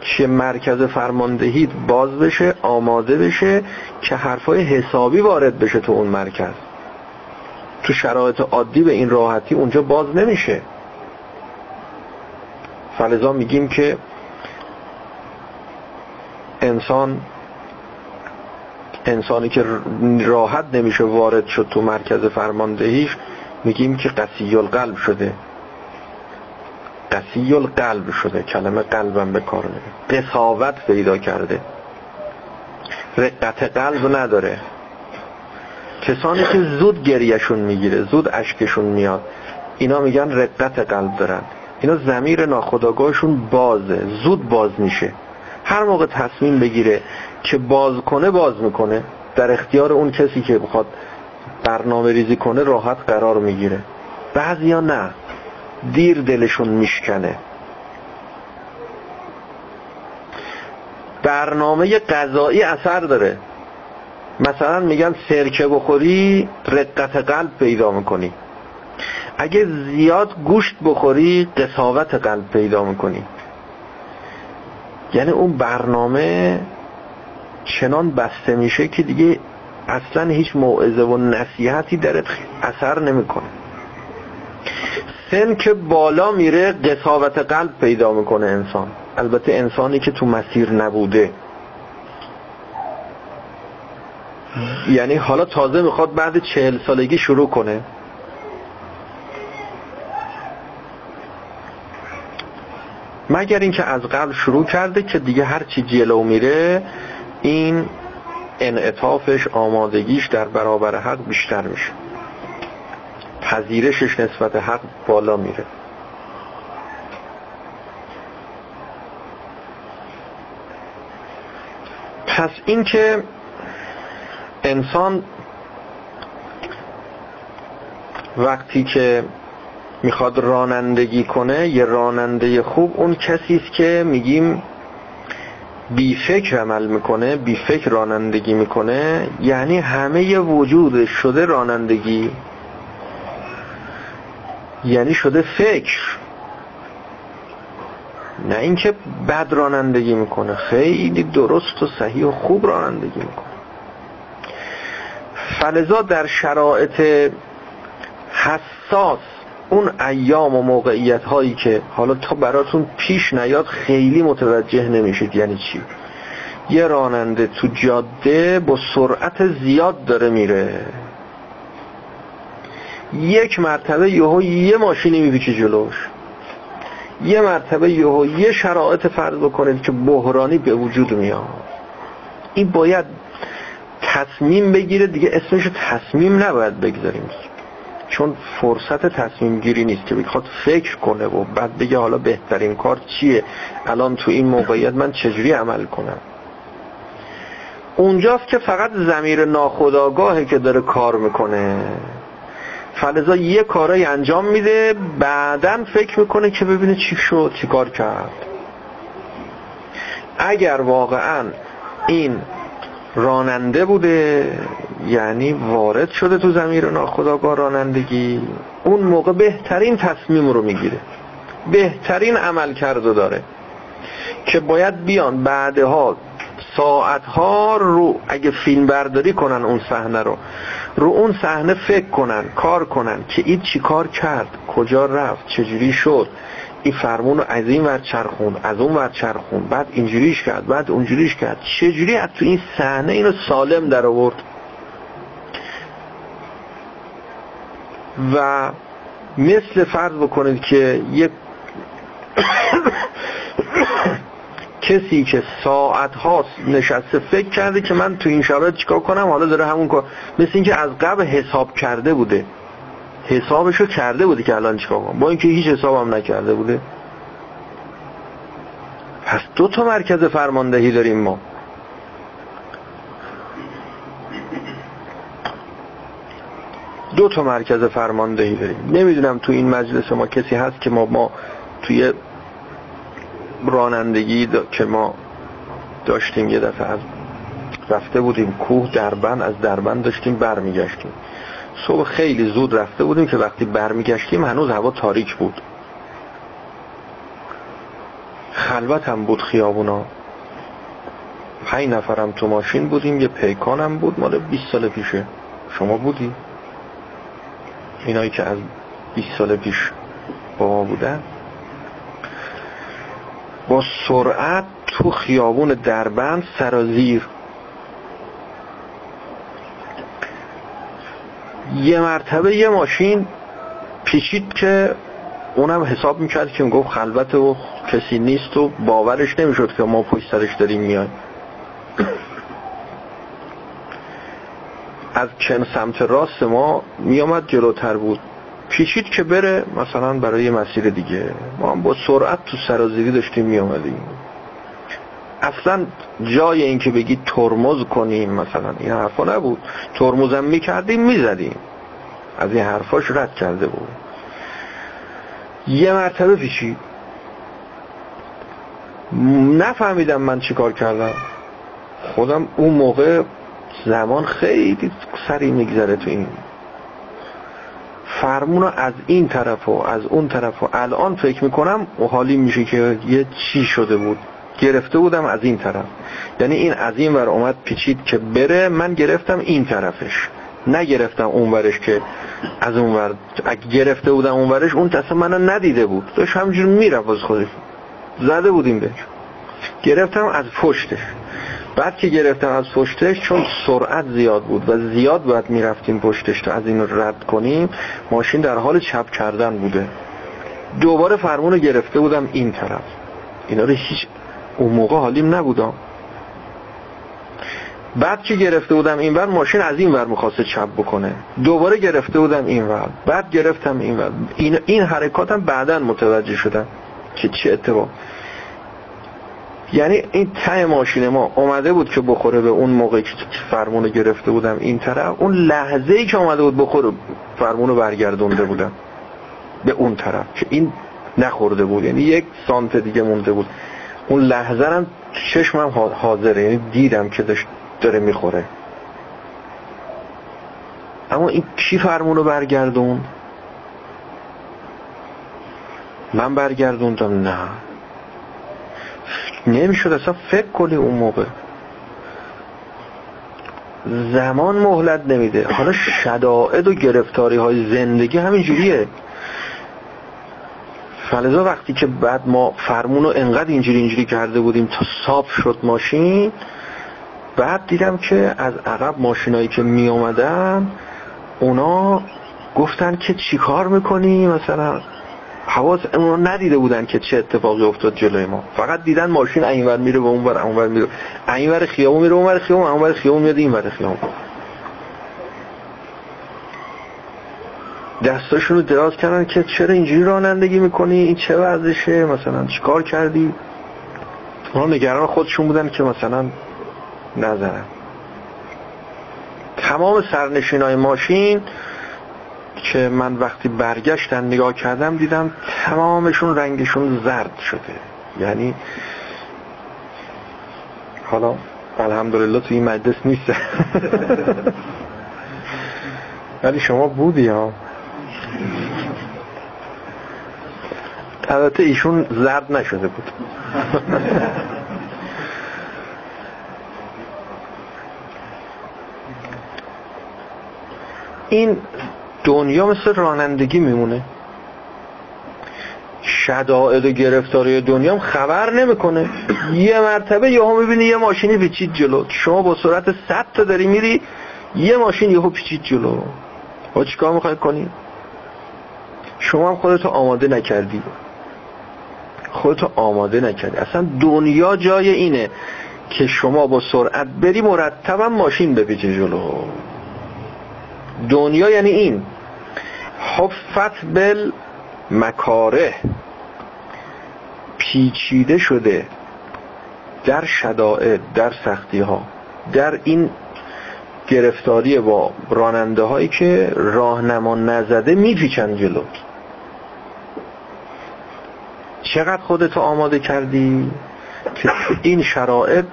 که مرکز فرماندهی باز بشه آماده بشه که حرفای حسابی وارد بشه تو اون مرکز. تو شرایط عادی به این راحتی اونجا باز نمیشه. فلزا میگیم که انسان انسانی که راحت نمیشه وارد شد تو مرکز فرماندهیش میگیم که قسی القلب شده. قسی القلب شده. کلمه قلبم به کار میره قصاوت پیدا کرده. رقت قلب نداره. کسانی که زود گریهشون می‌گیره زود اشکشون میاد اینا میگن رقت قلب دارن. اینا زمیر ناخداگاهشون بازه. زود باز میشه. هر موقع تصمیم بگیره که باز کنه باز می‌کنه. در اختیار اون کسی که بخواد برنامه ریزی کنه راحت قرار می‌گیره. بعضیا نه. دیر دلشون میشکنه. برنامه غذایی اثر داره. مثلا میگن سرکه بخوری رقت قلب پیدا می‌کنی. اگه زیاد گوشت بخوری قصاوت قلب پیدا می‌کنی. یعنی اون برنامه چنان بسته میشه که دیگه اصلا هیچ موعظه و نصیحتی درت اثر نمی‌کنه. سن که بالا میره قصاوت قلب پیدا می‌کنه انسان. البته انسانی که تو مسیر نبوده. یعنی حالا تازه می‌خواد بعد چهل سالگی شروع کنه. مگر اینکه از قبل شروع کرده که دیگه هر چی جلو میره این انعطافش آمادگیش در برابر حق بیشتر میشه. پذیرشش نسبت حق بالا میره. پس اینکه انسان وقتی که می‌خواد رانندگی کنه یه راننده خوب اون کسی است که میگیم بی فکر عمل می‌کنه بی فکر رانندگی می‌کنه. یعنی همه وجودش شده رانندگی. یعنی شده فکر. نه اینکه بد رانندگی می‌کنه خیلی درست و صحیح و خوب رانندگی می‌کنه. فلزا در شرایط حساس اون ایام و موقعیت هایی که حالا تا براتون پیش نیاد خیلی متوجه نمیشید یعنی چی. یه راننده تو جاده با سرعت زیاد داره میره. یک مرتبه یهو یه ماشینی میپیچه جلوش. یه مرتبه یهو یه شرایط فرض بکنید که بحرانی به وجود میاد. این باید تصمیم بگیره دیگه اسمش تصمیم نباید بگذاریم. چون فرصت تصمیم گیری نیست که بخواد فکر کنه و بعد بگه حالا بهترین کار چیه؟ الان تو این موقعیت من چجوری عمل کنم؟ اونجاست که فقط زمیر ناخداگاهه که داره کار می‌کنه. فلزا یه کارای انجام میده بعدا فکر می‌کنه که ببینه چی شد چی کار کرد. اگر واقعا این راننده بوده یعنی وارد شده تو زمیر ناخداگاه رانندگی. اون موقع بهترین تصمیم رو می‌گیره. بهترین عمل کرده داره که باید بیان بعدها ساعتها رو اگه فیلم برداری کنن اون صحنه رو. رو اون صحنه فکر کنن کار کنن که این چی کار کرد کجا رفت چجوری شد. این فرمون از این ور چرخون از اون ور چرخون بعد اینجوریش کرد بعد اونجوریش کرد. چجوری از تو این صحنه اینو سالم در آورد؟ و مثل فرض بکنید که یک کسی که ساعت هاست نشسته فکر کرده که من تو این شرایط چیکار کنم؟ حالا داره همون کار مثل اینکه از قبل حساب کرده بوده. حسابشو کرده بوده که الان چیکار کنم؟ با اینکه هیچ حسابم نکرده بوده پس دو تا مرکز فرماندهی داریم ما. دو تا مرکز فرماندهی داریم. نمی‌دونم تو این مجلس ما کسی هست که ما ما توی رانندگی که ما داشتیم یه دفعه از رفته بودیم کوه دربن از دربن داشتیم برمیگشتیم. صبح خیلی زود رفته بودیم که وقتی برمیگشتیم هنوز هوا تاریک بود. خلوت هم بود خیابونا. پنج نفرم تو ماشین بودیم یه پیکانم بود مال 20 سال پیشه. شما بودی؟ اینایی که از 20 سال پیش با ما بودن. با سرعت تو خیابون دربند سرازیر یه مرتبه یه ماشین پیچید که اونم حساب می‌کرد که گفت خلوت و کسی نیست و باورش نمی‌شد که ما پشت سرش داریم میایم. از چن سمت راست ما میامد جلوتر بود. پیچید که بره مثلا برای مسیر دیگه. ما هم با سرعت تو سرازیری داشتیم میامدیم اصلا جای این که بگید ترمز کنیم مثلا این حرفا نبود. ترمزم می‌کردیم می‌زدیم. از این حرفاش رد کرده بود. یه مرتبه پیچید نفهمیدم من چیکار کردم. خودم اون موقع زمان خیلی سریع میگذره تو این. فرمون از این طرف و از اون طرف و الان فکر می‌کنم حالی میشه که یه چی شده بود. گرفته بودم از این طرف. یعنی این از این ور اومد پیچید که بره من گرفتم این طرفش. نگرفتم اون ورش که از اون ور اگه گرفته بودم اون ورش اون تصمیم منو ندیده بود. داشت همجور می‌رفت از خودش. زده بودیم بهش. گرفتم از پشتش. بعد که گرفتم از پشتش چون سرعت زیاد بود و زیاد باید می‌رفتیم پشتش تا از این رد کنیم ماشین در حال چپ کردن بوده. دوباره فرمون گرفته بودم این طرف. اینا رو هیچ اون موقع حالیم نبودم. بعد که گرفته بودم این ور؟ ماشین از این ور می‌خواسته چپ بکنه. دوباره گرفته بودم این ور. بعد گرفتم این ور. این, این حرکاتم بعدا متوجه شدم که چه اتفاق. یعنی این ته ماشین ما اومده بود که بخوره به اون موقعی که فرمونو گرفته بودم این طرف. اون لحظه ای که اومده بود بخوره فرمونو برگردونده بودم. به اون طرف که این نخورده بود. یعنی یک سانت دیگه مونده بود. اون لحظه هم چشمم حاضره یعنی دیدم که داشت داره می‌خوره. اما این کی فرمونو برگردون من برگردوندم نه. نمی‌شد اصلا فکر کنی اون موقع. زمان مهلت نمیده. حالا شدائد و گرفتاری های زندگی همینجوریه. فلزا وقتی که بعد ما فرمون رو انقدر اینجوری اینجوری کرده بودیم تا صاف شد ماشین بعد دیدم که از عقب ماشینایی که می اومدن اونا گفتن که چیکار می‌کنی؟ مثلا حواس اونا ندیده بودن که چه اتفاقی افتاد جلوی ما. فقط دیدن ماشین اینور میره و اونور اونور میره. اینور خیابون میره اونور خیابون اونور خیابون میاد اینور خیابون. دستاشونو دراز کردن که چرا اینجوری رانندگی می‌کنی؟ این چه ورزشه؟ مثلا چیکار کردی؟ اونا نگران خودشون بودن که مثلا نزنن. تمام سرنشین های ماشین که من وقتی برگشتن نگاه کردم دیدم تمامشون رنگشون زرد شده. یعنی حالا الحمدلله تو این مجلس نیست ولی شما بودی ها. البته ایشون زرد نشده بود. این دنیا مثل رانندگی میمونه. شدائد و گرفتاری دنیا خبر نمی‌کنه. یه مرتبه یهو می‌بینی یه ماشینی پیچید جلو. شما با سرعت 100 تا داری میری یه ماشین یهو پیچید جلو. با چیکار می‌خوای کنی؟ شما هم خودتو آماده نکردی. خودتو آماده نکردی. اصلا دنیا جای اینه که شما با سرعت بری مرتبا ماشین بپیچه جلو. دنیا یعنی این. حفت بل مکاره. پیچیده شده در شدائد در سختی ها در این گرفتاری با راننده هایی که راهنما نزده میپیچن جلو. چقدر خودتو آماده کردی که این شرایط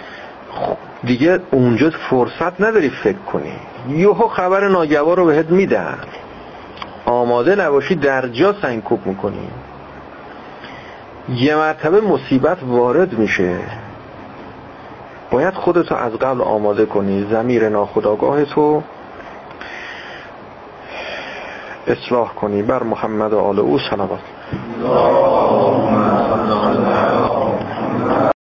دیگه اونجا فرصت نداری فکر کنی. یهو خبر ناگوار رو بهت میدن. آماده نباشی در جا سنگکوب می‌کنی. یه مرتبه مصیبت وارد میشه. باید خودتو از قبل آماده کنی. زمیر ناخداگاه تو اصلاح کنی. بر محمد و آل او صلوات.